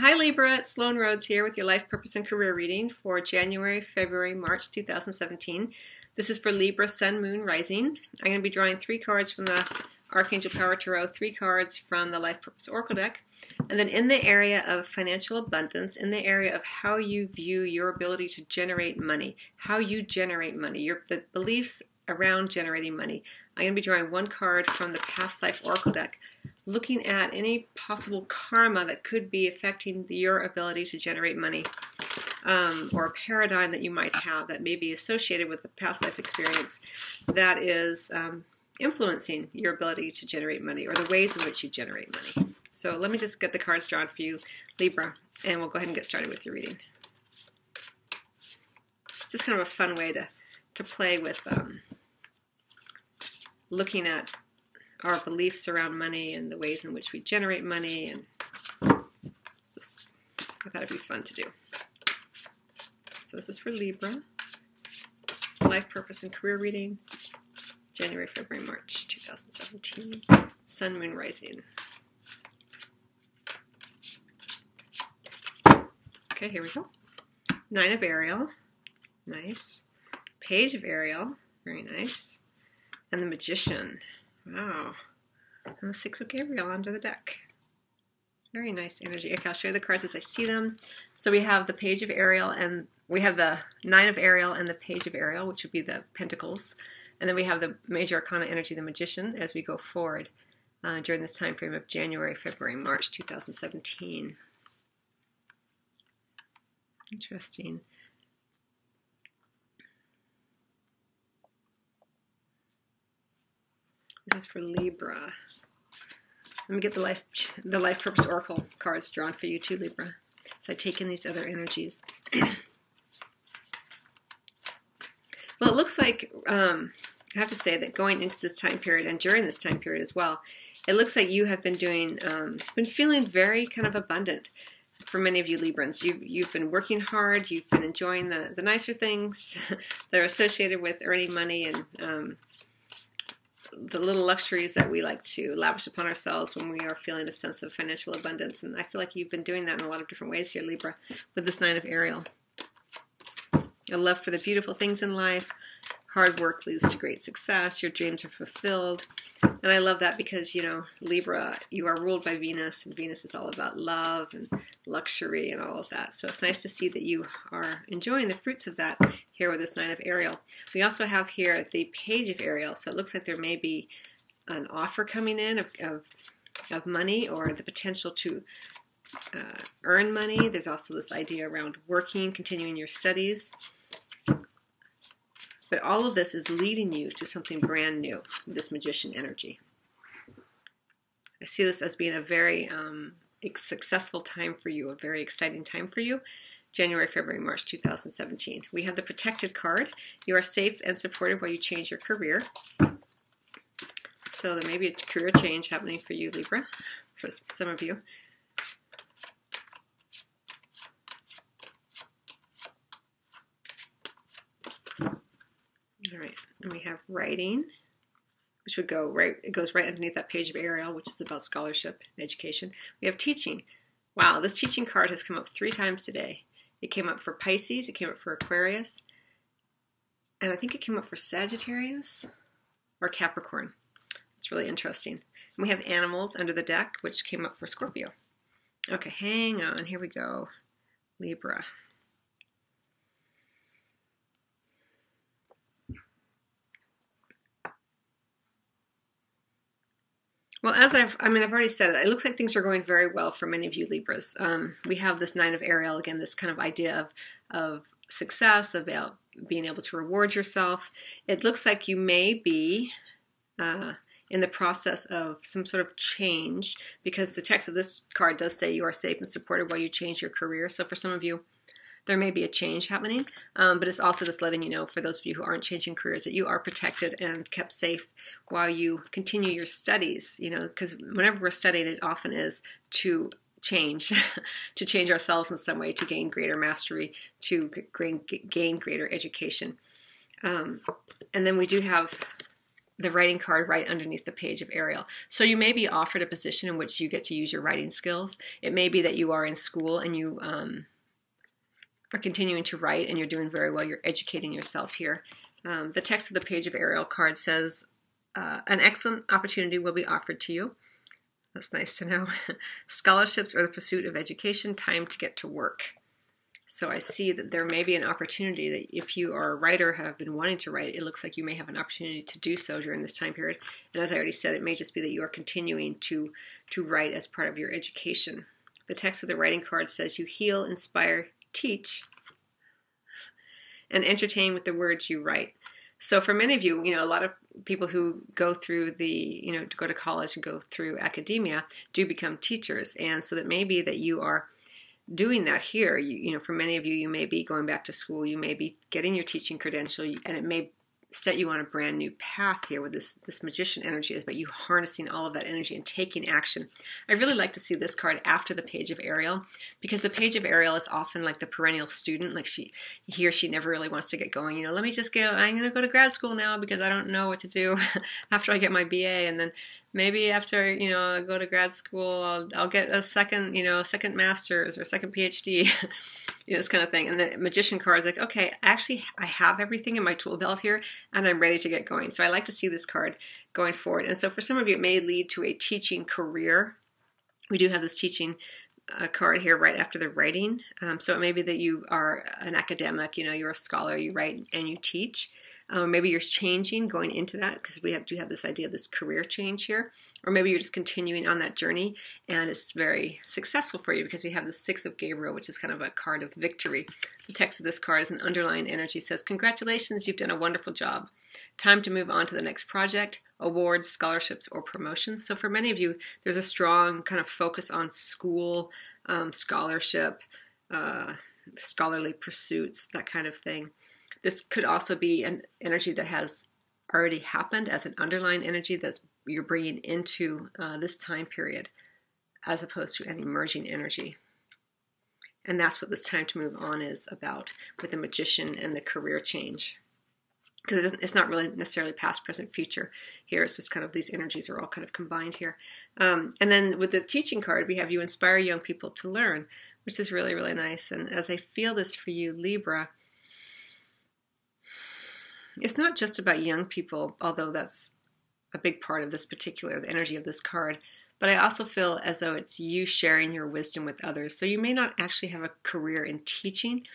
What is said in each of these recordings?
Hi Libra, Sloan Rhodes here with your life purpose and career reading for January, February, March 2017. This is for Libra, Sun, Moon, Rising. I'm going to be drawing three cards from the Archangel Power Tarot, three cards from the Life Purpose Oracle deck, and then in the area of financial abundance, in the area of how you view your ability to generate money, how you generate money, your the beliefs around generating money. I'm going to be drawing one card from the Past Life Oracle deck, looking at any possible karma that could be affecting your ability to generate money. Um, or a paradigm that you might have that may be associated with the past life experience that is um, influencing your ability to generate money or the ways in which you generate money. So let me just get the cards drawn for you, Libra, and we'll go ahead and get started with your reading. It's just kind of a fun way to, to play with um, looking at our beliefs around money and the ways in which we generate money. And just, I thought it'd be fun to do. So this is for Libra. Life purpose and career reading. January, February, March 2017. Sun, Moon, Rising. Okay, here we go. Nine of Ariel. Nice. Page of Ariel. Very nice. And the Magician. Wow. And the Six of Gabriel under the deck. Very nice energy. Okay, I'll show you the cards as I see them. So we have the Page of Ariel, and we have the Nine of Ariel and the Page of Ariel, which would be the Pentacles. And then we have the Major Arcana Energy, the Magician, as we go forward uh, during this time frame of January, February, March 2017. Interesting. This is for Libra. Let me get the life the life purpose oracle cards drawn for you too, Libra. So I take in these other energies. well, it looks like um, I have to say that going into this time period and during this time period as well, it looks like you have been doing, um, been feeling very kind of abundant for many of you Librans. You've, you've been working hard, you've been enjoying the, the nicer things that are associated with earning money and um, the little luxuries that we like to lavish upon ourselves when we are feeling a sense of financial abundance. And I feel like you've been doing that in a lot of different ways here, Libra, with this Nine of Ariel. A love for the beautiful things in life, hard work leads to great success, your dreams are fulfilled. And I love that because, you know, Libra, you are ruled by Venus, and Venus is all about love and luxury and all of that. So it's nice to see that you are enjoying the fruits of that here with this Nine of Ariel. We also have here the Page of Ariel, so it looks like there may be an offer coming in of, of, of money or the potential to uh, earn money. There's also this idea around working, continuing your studies. But all of this is leading you to something brand new, this magician energy. I see this as being a very um, successful time for you, a very exciting time for you. January, February, March 2017. We have the protected card. You are safe and supported while you change your career. So there may be a career change happening for you, Libra, for some of you. All right, and we have writing, which would go right, it goes right underneath that page of Ariel, which is about scholarship and education. We have teaching. Wow, this teaching card has come up three times today. It came up for Pisces, it came up for Aquarius, and I think it came up for Sagittarius or Capricorn. It's really interesting. And we have animals under the deck, which came up for Scorpio. Okay, hang on. Here we go. Libra. Well, as I've, I mean, I've already said it. It looks like things are going very well for many of you Libras. Um, we have this nine of Ariel again, this kind of idea of of success, about being able to reward yourself. It looks like you may be uh, in the process of some sort of change because the text of this card does say you are safe and supported while you change your career. So for some of you, there may be a change happening, um, but it's also just letting you know for those of you who aren't changing careers that you are protected and kept safe while you continue your studies. You know, because whenever we're studying, it often is to change, to change ourselves in some way, to gain greater mastery, to gain, gain greater education. Um, and then we do have the writing card right underneath the page of Ariel. So you may be offered a position in which you get to use your writing skills. It may be that you are in school and you um, are continuing to write and you're doing very well. You're educating yourself here. Um, the text of the page of Ariel card says, uh, An excellent opportunity will be offered to you. That's nice to know. Scholarships or the pursuit of education, time to get to work. So I see that there may be an opportunity that if you are a writer, have been wanting to write, it looks like you may have an opportunity to do so during this time period. And as I already said, it may just be that you are continuing to to write as part of your education. The text of the writing card says you heal, inspire, teach, and entertain with the words you write. So for many of you, you know, a lot of people who go through the, you know, to go to college and go through academia do become teachers. And so that may be that you are doing that here. You, you know, for many of you, you may be going back to school, you may be getting your teaching credential, and it may set you on a brand new path here with this this magician energy is about you harnessing all of that energy and taking action. I really like to see this card after the page of Ariel because the page of Ariel is often like the perennial student, like she he or she never really wants to get going. You know, let me just go. I'm going to go to grad school now because I don't know what to do after I get my BA, and then maybe after you know I go to grad school, I'll I'll get a second you know second master's or second PhD. you know, this kind of thing. And the magician card is like, okay, actually, I have everything in my tool belt here, and I'm ready to get going. So I like to see this card going forward. And so for some of you, it may lead to a teaching career. We do have this teaching uh, card here right after the writing. Um, so it may be that you are an academic, you know, you're a scholar, you write and you teach. Um, maybe you're changing going into that because we have, do have this idea of this career change here. Or maybe you're just continuing on that journey and it's very successful for you because you have the Six of Gabriel, which is kind of a card of victory. The text of this card is an underlying energy says, Congratulations, you've done a wonderful job. Time to move on to the next project, awards, scholarships, or promotions. So for many of you, there's a strong kind of focus on school, um, scholarship, uh, scholarly pursuits, that kind of thing. This could also be an energy that has already happened as an underlying energy that you're bringing into uh, this time period as opposed to an emerging energy. And that's what this time to move on is about with the magician and the career change. Because it it's not really necessarily past, present, future here. It's just kind of these energies are all kind of combined here. Um, and then with the teaching card, we have you inspire young people to learn, which is really, really nice. And as I feel this for you, Libra, it's not just about young people, although that's a big part of this particular the energy of this card. But I also feel as though it's you sharing your wisdom with others. So you may not actually have a career in teaching,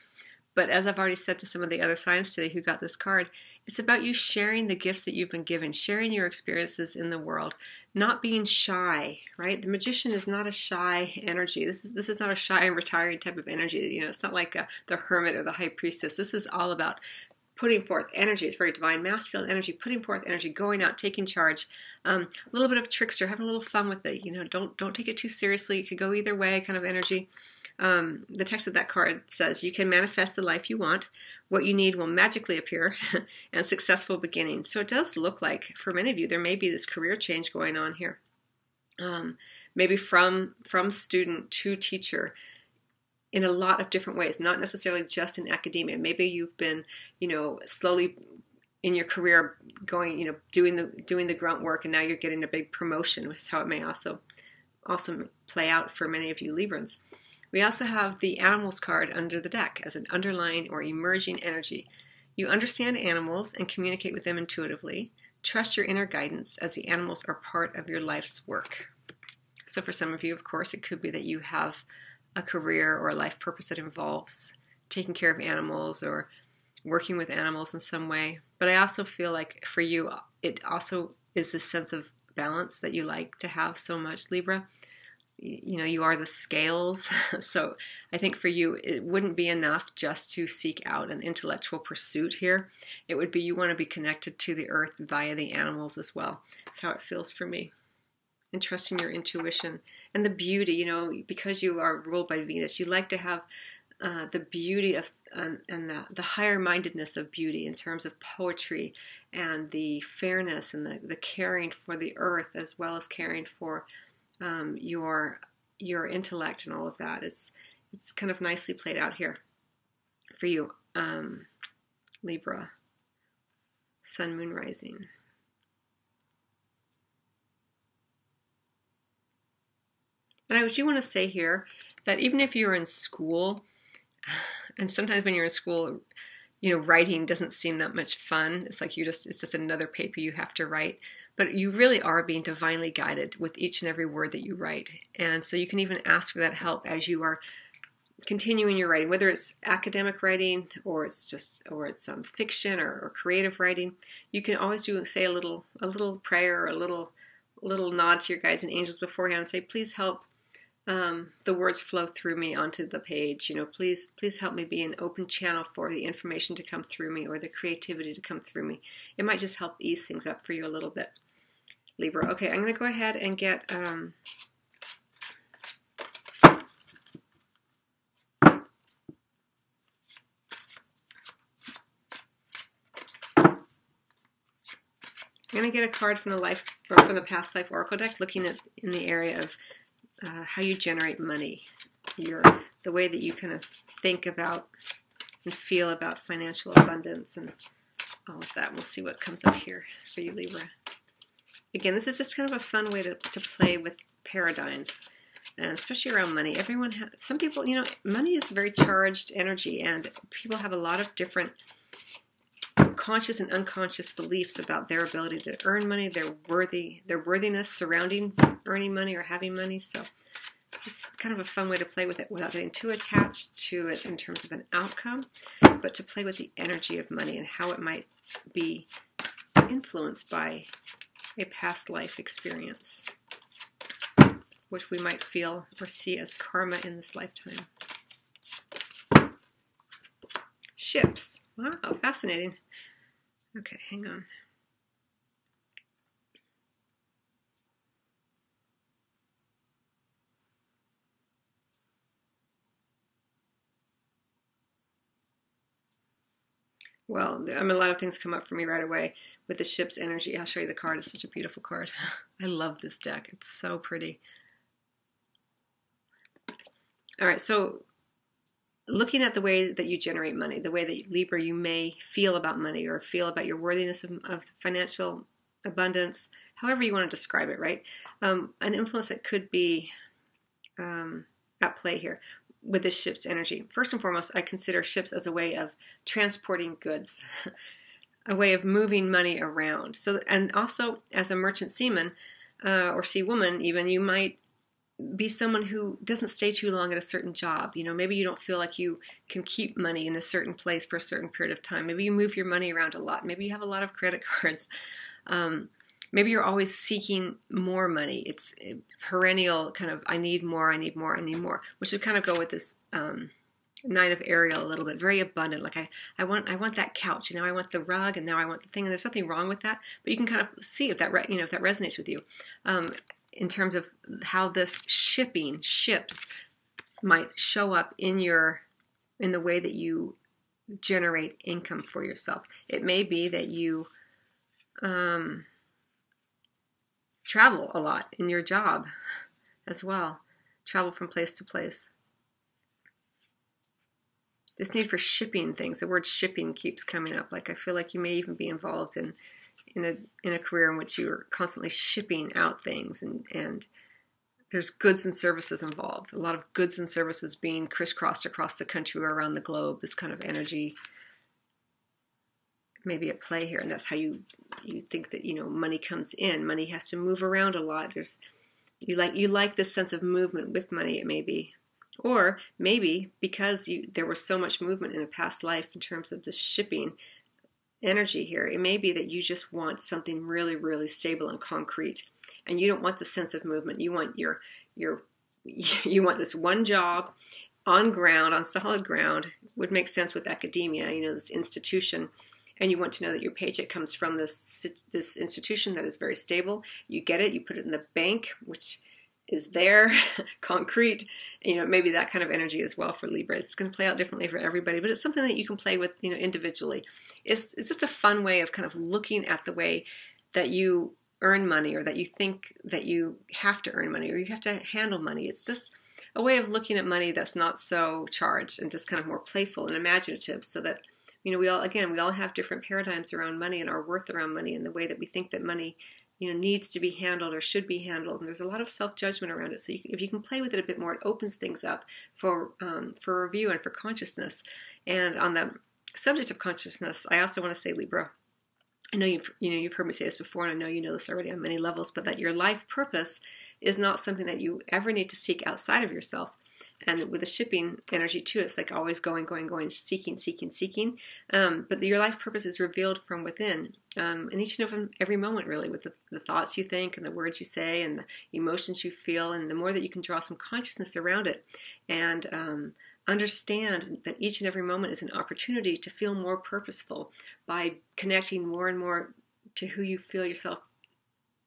but as I've already said to some of the other signs today who got this card, it's about you sharing the gifts that you've been given, sharing your experiences in the world, not being shy, right? The magician is not a shy energy. This is this is not a shy and retiring type of energy. You know, it's not like a, the hermit or the high priestess. This is all about putting forth energy. It's very divine masculine energy, putting forth energy, going out, taking charge. Um, a little bit of trickster, having a little fun with it. You know, don't don't take it too seriously. It could go either way, kind of energy. Um, the text of that card says, "You can manifest the life you want. What you need will magically appear, and successful beginnings." So it does look like for many of you there may be this career change going on here. Um, maybe from from student to teacher in a lot of different ways, not necessarily just in academia. Maybe you've been, you know, slowly in your career going, you know, doing the doing the grunt work, and now you're getting a big promotion. Is how it may also also play out for many of you Librans. We also have the animals card under the deck as an underlying or emerging energy. You understand animals and communicate with them intuitively. Trust your inner guidance as the animals are part of your life's work. So, for some of you, of course, it could be that you have a career or a life purpose that involves taking care of animals or working with animals in some way. But I also feel like for you, it also is this sense of balance that you like to have so much, Libra. You know, you are the scales. so I think for you, it wouldn't be enough just to seek out an intellectual pursuit here. It would be you want to be connected to the earth via the animals as well. That's how it feels for me and trusting your intuition and the beauty. You know, because you are ruled by Venus, you like to have uh, the beauty of um, and the, the higher mindedness of beauty in terms of poetry and the fairness and the, the caring for the earth as well as caring for um, your your intellect and all of that. It's it's kind of nicely played out here for you, um, Libra, Sun, Moon, Rising. And I do want to say here that even if you're in school, and sometimes when you're in school, you know, writing doesn't seem that much fun. It's like you just, it's just another paper you have to write. But you really are being divinely guided with each and every word that you write. And so you can even ask for that help as you are continuing your writing, whether it's academic writing or it's just or it's um, fiction or, or, creative writing. You can always do say a little a little prayer or a little little nod to your guides and angels beforehand and say, please help um, the words flow through me onto the page. You know, please, please help me be an open channel for the information to come through me or the creativity to come through me. It might just help ease things up for you a little bit, Libra. Okay, I'm going to go ahead and get. Um, I'm going to get a card from the life from the past life oracle deck, looking at in the area of uh, how you generate money, your the way that you kind of think about and feel about financial abundance and all of that. We'll see what comes up here for you, Libra. Again, this is just kind of a fun way to, to play with paradigms, and especially around money. Everyone, has, some people, you know, money is very charged energy, and people have a lot of different conscious and unconscious beliefs about their ability to earn money, their worthy, their worthiness surrounding earning money or having money. So it's kind of a fun way to play with it without getting too attached to it in terms of an outcome, but to play with the energy of money and how it might be influenced by a past life experience, which we might feel or see as karma in this lifetime. Ships. Wow, fascinating. Okay, hang on. Well, I mean, a lot of things come up for me right away with the ship's energy. I'll show you the card. It's such a beautiful card. I love this deck. It's so pretty. All right, so looking at the way that you generate money, the way that Libra you may feel about money or feel about your worthiness of, of financial abundance, however you want to describe it, right? Um, an influence that could be um, at play here with this ship's energy. First and foremost, I consider ships as a way of transporting goods, a way of moving money around. So, and also as a merchant seaman uh, or sea woman, even you might be someone who doesn't stay too long at a certain job. You know, maybe you don't feel like you can keep money in a certain place for a certain period of time. Maybe you move your money around a lot. Maybe you have a lot of credit cards. Um, maybe you're always seeking more money. It's perennial kind of I need more, I need more, I need more, which would kind of go with this um, nine of Ariel a little bit, very abundant. Like I, I want, I want that couch, and now I want the rug, and now I want the thing. And there's nothing wrong with that, but you can kind of see if that, re- you know, if that resonates with you. Um, in terms of how this shipping ships might show up in your in the way that you generate income for yourself. It may be that you um, travel a lot in your job as well, travel from place to place. This need for shipping things, the word shipping keeps coming up. Like I feel like you may even be involved in in a in a career in which you're constantly shipping out things and and there's goods and services involved. A lot of goods and services being crisscrossed across the country or around the globe. This kind of energy maybe at play here, and that's how you you think that you know money comes in. Money has to move around a lot. There's you like you like this sense of movement with money. It may be, or maybe because you there was so much movement in a past life in terms of the shipping energy here. It may be that you just want something really, really stable and concrete, and you don't want the sense of movement. You want your your you want this one job on ground, on solid ground. Would make sense with academia, you know, this institution, and you want to know that your paycheck comes from this this institution that is very stable. You get it, you put it in the bank, which is there, concrete. You know, maybe that kind of energy as well for Libra. It's going to play out differently for everybody, but it's something that you can play with, you know, individually. It's it's just a fun way of kind of looking at the way that you earn money or that you think that you have to earn money or you have to handle money. It's just a way of looking at money that's not so charged and just kind of more playful and imaginative so that you know we all again we all have different paradigms around money and our worth around money and the way that we think that money you know needs to be handled or should be handled. And there's a lot of self-judgment around it. So you, if you can play with it a bit more it opens things up for um, for review and for consciousness. And on the subject of consciousness i also want to say libra I know you've you know you've heard me say this before, and I know you know this already on many levels, but that your life purpose is not something that you ever need to seek outside of yourself. And with the shipping energy too, it's like always going, going, going, seeking, seeking, seeking. Um, but your life purpose is revealed from within, um, in each and every, moment, really, with the, the, thoughts you think and the words you say and the emotions you feel. And the more that you can draw some consciousness around it, and um, understand that each and every moment is an opportunity to feel more purposeful by connecting more and more to who you feel yourself,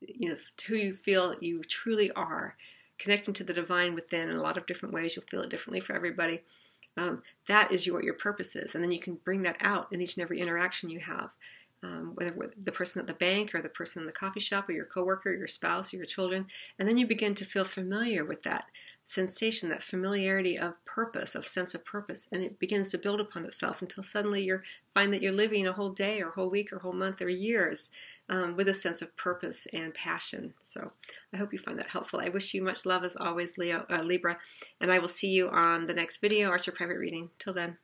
you know, to who you feel you truly are, connecting to the divine within in a lot of different ways. You'll feel it differently for everybody. Um, that is what your purpose is. And then you can bring that out in each and every interaction you have. Um, whether with the person at the bank or the person in the coffee shop or your coworker, or your spouse, or your children, and then you begin to feel familiar with that sensation, that familiarity of purpose, of sense of purpose, and it begins to build upon itself until suddenly you find that you're living a whole day or whole week or whole month or years um, with a sense of purpose and passion. So I hope you find that helpful. I wish you much love as always, Leo uh, Libra, and I will see you on the next video or your private reading. Till then.